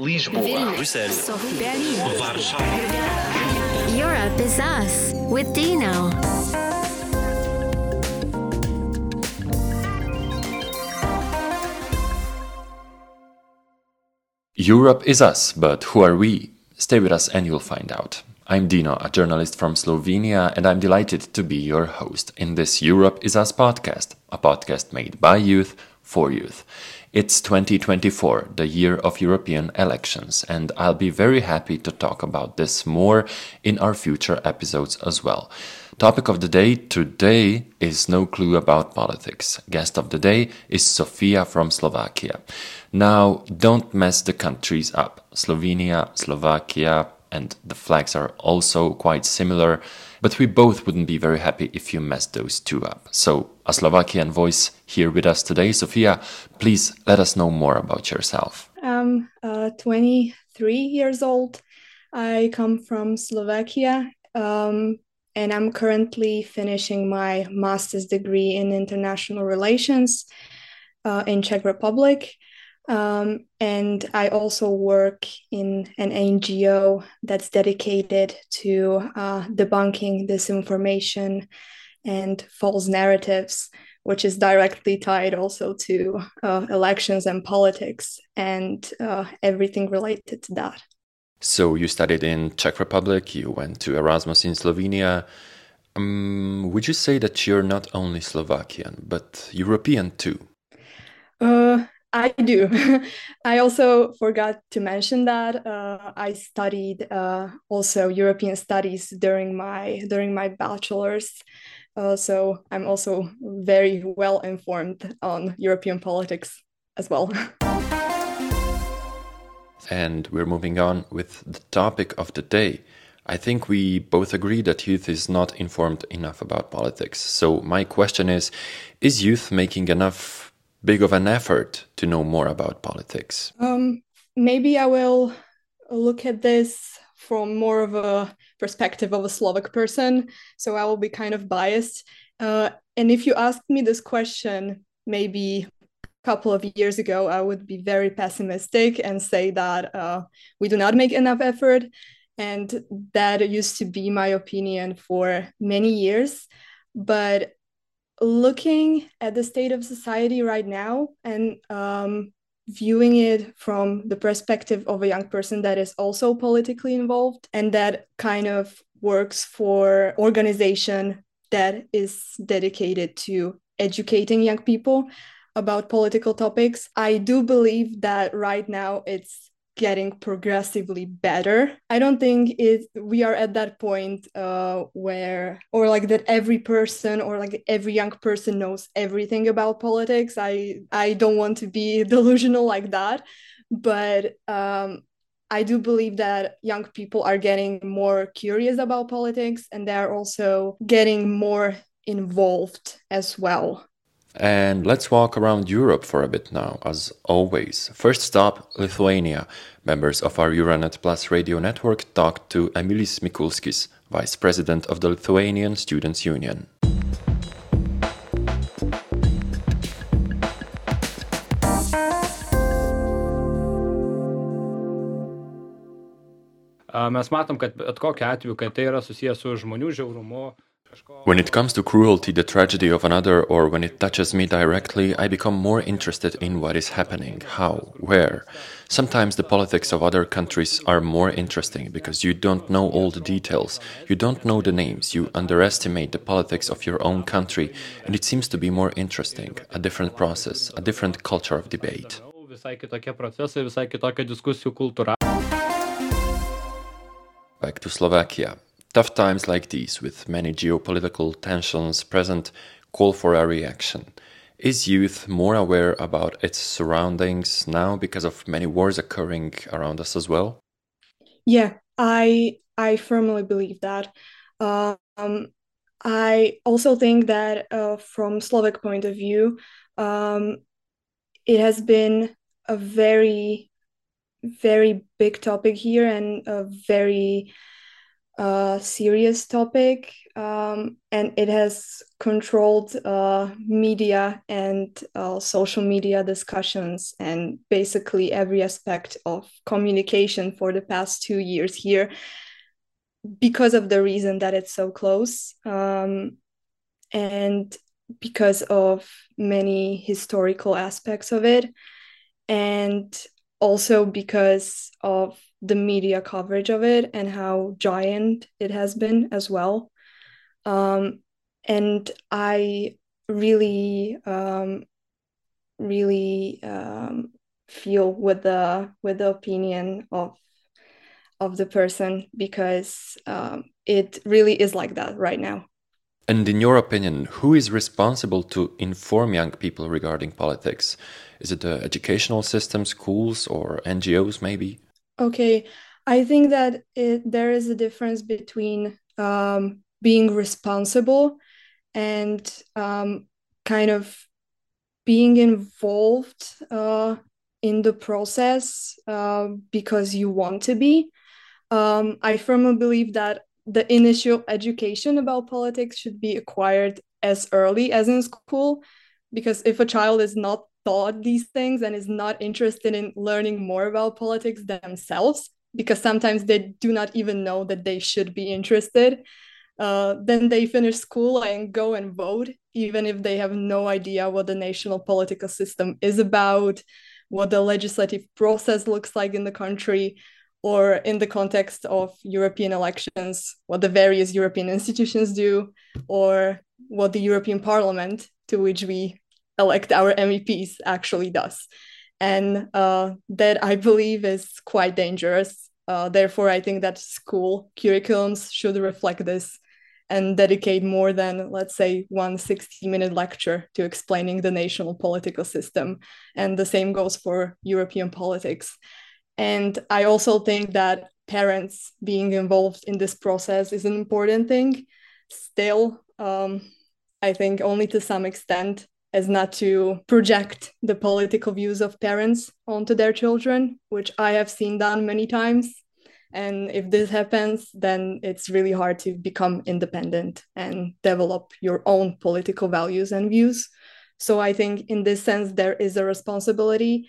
Lisboa, Bruxelles, Berlin. Warschau. Europe is us with Dino. Europe is us, but who are we? Stay with us and you'll find out. I'm Dino, a journalist from Slovenia, and I'm delighted to be your host in this Europe is Us podcast, a podcast made by youth for youth. It's 2024, the year of European elections, and I'll be very happy to talk about this more in our future episodes as well. Topic of the day today is no clue about politics. Guest of the day is Sofia from Slovakia. Now, don't mess the countries up. Slovenia, Slovakia, and the flags are also quite similar, but we both wouldn't be very happy if you messed those two up. So, a Slovakian voice here with us today. Sofia, please let us know more about yourself. I'm uh, 23 years old. I come from Slovakia. Um, and I'm currently finishing my master's degree in international relations uh, in Czech Republic. Um, and I also work in an NGO that's dedicated to uh, debunking disinformation and false narratives, which is directly tied also to uh, elections and politics and uh, everything related to that. So you studied in Czech Republic, you went to Erasmus in Slovenia. Um, would you say that you're not only Slovakian, but European too? Uh, I do. I also forgot to mention that uh, I studied uh, also European studies during my during my bachelor's. Uh, so I'm also very well informed on European politics as well. And we're moving on with the topic of the day. I think we both agree that youth is not informed enough about politics. So, my question is Is youth making enough big of an effort to know more about politics? Um, maybe I will look at this from more of a perspective of a Slovak person. So, I will be kind of biased. Uh, and if you asked me this question maybe a couple of years ago, I would be very pessimistic and say that uh, we do not make enough effort. And that used to be my opinion for many years. But looking at the state of society right now and um, viewing it from the perspective of a young person that is also politically involved and that kind of works for organization that is dedicated to educating young people about political topics. I do believe that right now it's getting progressively better. I don't think it we are at that point uh, where or like that every person or like every young person knows everything about politics. I I don't want to be delusional like that, but um, I do believe that young people are getting more curious about politics and they're also getting more involved as well. And let's walk around Europe for a bit now, as always. First stop, Lithuania. Members of our Euronet Plus radio network talked to Emilis Mikulskis, Vice President of the Lithuanian Students' Union. Mes matom, kad bet kokiu atveju, kai tai yra susijęs su žmonių žiaurumu, When it comes to cruelty, the tragedy of another, or when it touches me directly, I become more interested in what is happening, how, where. Sometimes the politics of other countries are more interesting because you don't know all the details, you don't know the names, you underestimate the politics of your own country, and it seems to be more interesting, a different process, a different culture of debate. visai kitokie procesai, visai kitokia diskusijų kultūra. Back to Slovakia. Tough times like these, with many geopolitical tensions present, call for a reaction. Is youth more aware about its surroundings now because of many wars occurring around us as well? Yeah, I I firmly believe that. Um, I also think that uh, from Slovak point of view, um, it has been a very very big topic here and a very a serious topic um, and it has controlled uh, media and uh, social media discussions and basically every aspect of communication for the past two years here because of the reason that it's so close um, and because of many historical aspects of it and also because of the media coverage of it and how giant it has been as well. Um, and I really, um, really um, feel with the with the opinion of of the person because um, it really is like that right now. And in your opinion, who is responsible to inform young people regarding politics? Is it the educational system, schools, or NGOs maybe? Okay, I think that it, there is a difference between um, being responsible and um, kind of being involved uh, in the process uh, because you want to be. Um, I firmly believe that the initial education about politics should be acquired as early as in school because if a child is not taught these things and is not interested in learning more about politics themselves because sometimes they do not even know that they should be interested uh, then they finish school and go and vote even if they have no idea what the national political system is about what the legislative process looks like in the country or in the context of European elections, what the various European institutions do, or what the European Parliament, to which we elect our MEPs, actually does. And uh, that I believe is quite dangerous. Uh, therefore, I think that school curriculums should reflect this and dedicate more than, let's say, one 60 minute lecture to explaining the national political system. And the same goes for European politics. And I also think that parents being involved in this process is an important thing. Still, um, I think only to some extent, as not to project the political views of parents onto their children, which I have seen done many times. And if this happens, then it's really hard to become independent and develop your own political values and views. So I think in this sense, there is a responsibility,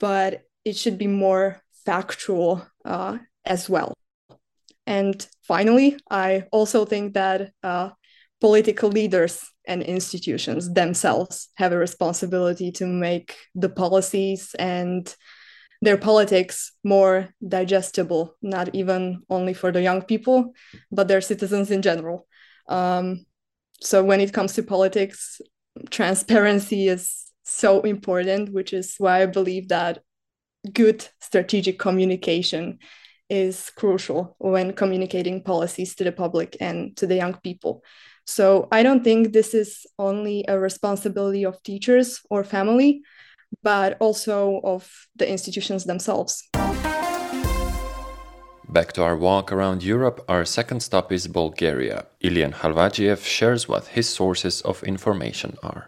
but it should be more factual uh, as well. And finally, I also think that uh, political leaders and institutions themselves have a responsibility to make the policies and their politics more digestible, not even only for the young people, but their citizens in general. Um, so when it comes to politics, transparency is so important, which is why I believe that good strategic communication is crucial when communicating policies to the public and to the young people. So I don't think this is only a responsibility of teachers or family, but also of the institutions themselves. Back to our walk around Europe, our second stop is Bulgaria. Iliyan Havladjiev shares what his sources of information are.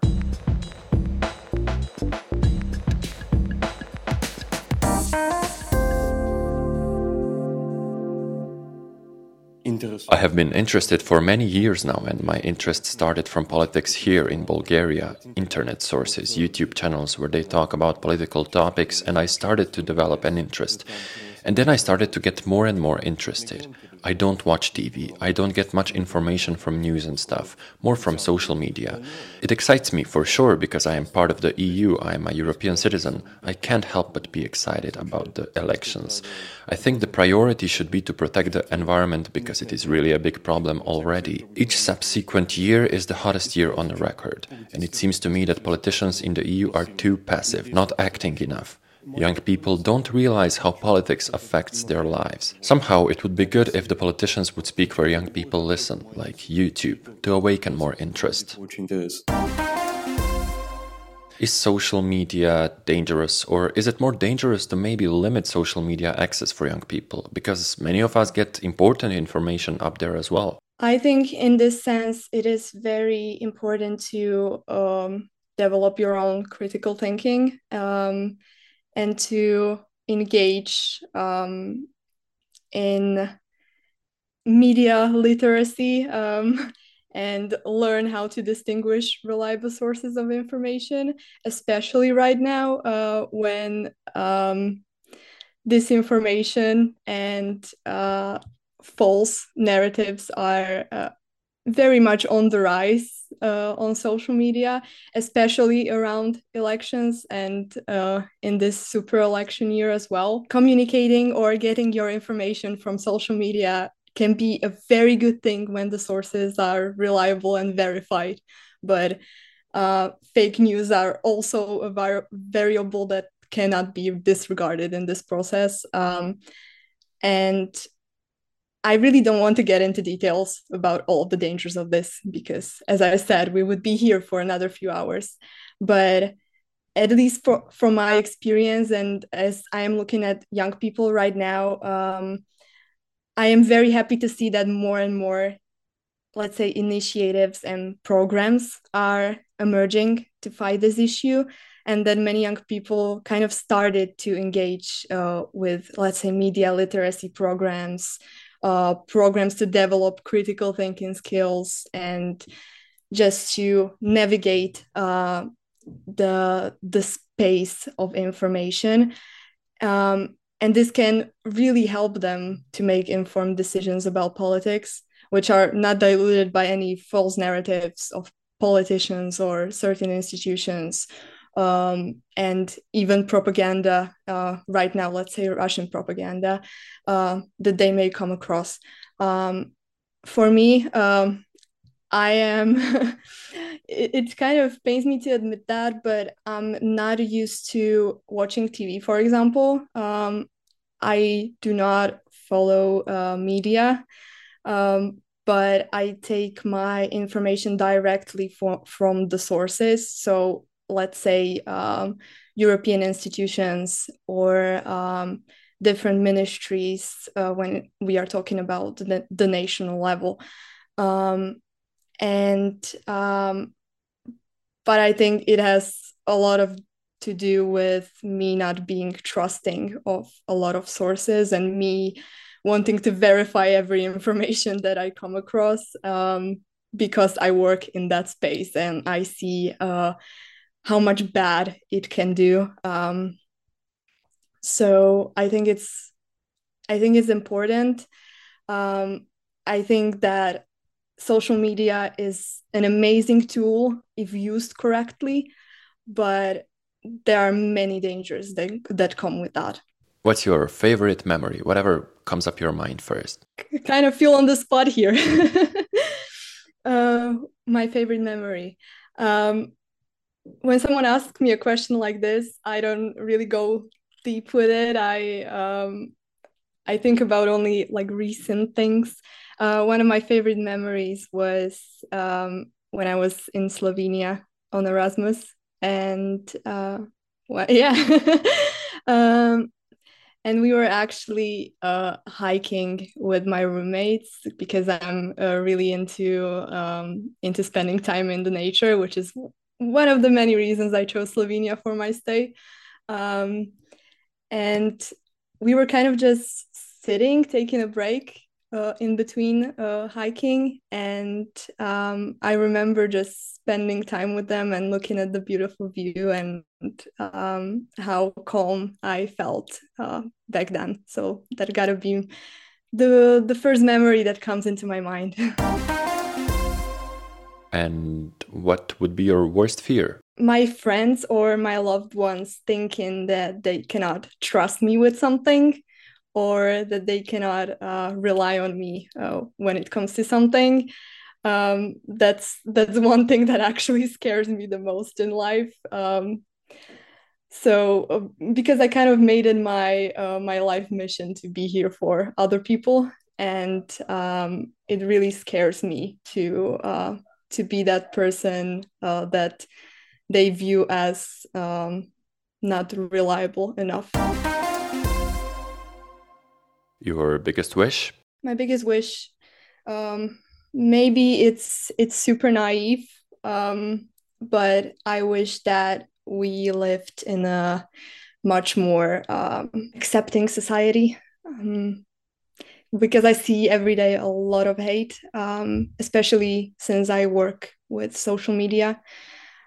I have been interested for many years now, and my interest started from politics here in Bulgaria, internet sources, YouTube channels where they talk about political topics, and I started to develop an interest. And then I started to get more and more interested. I don't watch TV. I don't get much information from news and stuff, more from social media. It excites me for sure because I am part of the EU, I am a European citizen. I can't help but be excited about the elections. I think the priority should be to protect the environment because it is really a big problem already. Each subsequent year is the hottest year on record, and it seems to me that politicians in the EU are too passive, not acting enough. Young people don't realize how politics affects their lives. Somehow it would be good if the politicians would speak where young people listen, like YouTube, to awaken more interest. Is social media dangerous, or is it more dangerous to maybe limit social media access for young people? Because many of us get important information up there as well. I think, in this sense, it is very important to um, develop your own critical thinking. Um, and to engage um, in media literacy um, and learn how to distinguish reliable sources of information, especially right now uh, when um, disinformation and uh, false narratives are uh, very much on the rise uh, on social media, especially around elections and uh, in this super election year as well. Communicating or getting your information from social media can be a very good thing when the sources are reliable and verified. But uh, fake news are also a var- variable that cannot be disregarded in this process. Um, and I really don't want to get into details about all the dangers of this because, as I said, we would be here for another few hours. But at least for, from my experience, and as I am looking at young people right now, um, I am very happy to see that more and more, let's say, initiatives and programs are emerging to fight this issue. And that many young people kind of started to engage uh, with, let's say, media literacy programs, uh, programs to develop critical thinking skills, and just to navigate uh, the the space of information. Um, and this can really help them to make informed decisions about politics which are not diluted by any false narratives of politicians or certain institutions um, and even propaganda uh, right now let's say russian propaganda uh, that they may come across. Um, for me um, i am it, it kind of pains me to admit that but i'm not used to watching tv for example. Um, i do not follow uh, media. Um, but I take my information directly for, from the sources. So let's say um, European institutions or um, different ministries uh, when we are talking about the, the national level. Um, and um, but I think it has a lot of to do with me not being trusting of a lot of sources and me wanting to verify every information that I come across um, because I work in that space and I see uh, how much bad it can do. Um, so I think it's I think it's important. Um, I think that social media is an amazing tool if used correctly, but there are many dangers that, that come with that. What's your favorite memory? Whatever comes up your mind first. Kind of feel on the spot here. uh, my favorite memory. Um, when someone asks me a question like this, I don't really go deep with it. I um, I think about only like recent things. Uh, one of my favorite memories was um, when I was in Slovenia on Erasmus, and uh, well, yeah, um, and we were actually uh, hiking with my roommates because I'm uh, really into um, into spending time in the nature, which is one of the many reasons I chose Slovenia for my stay. Um, and we were kind of just sitting, taking a break uh, in between uh, hiking, and um, I remember just spending time with them and looking at the beautiful view and um, how calm I felt uh, back then. So that gotta be the the first memory that comes into my mind. and what would be your worst fear? My friends or my loved ones thinking that they cannot trust me with something or that they cannot uh, rely on me uh, when it comes to something um, that's that's one thing that actually scares me the most in life um, so uh, because i kind of made it my uh, my life mission to be here for other people and um, it really scares me to uh, to be that person uh, that they view as um, not reliable enough. Your biggest wish? My biggest wish um, maybe it's it's super naive um, but i wish that we lived in a much more um, accepting society because I see every day a lot of hate, um, especially since I work with social media.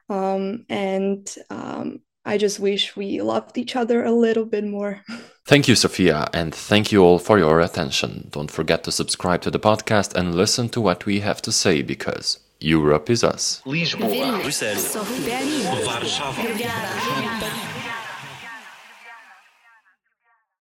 Um, and um, I just wish we loved each other a little bit more. Thank you, Sophia, and thank you all for your attention. Don't forget to subscribe to the podcast and listen to what we have to say because Europe is us. Lisboa, Vilnius, Berlin. Warszawa. Obrigada.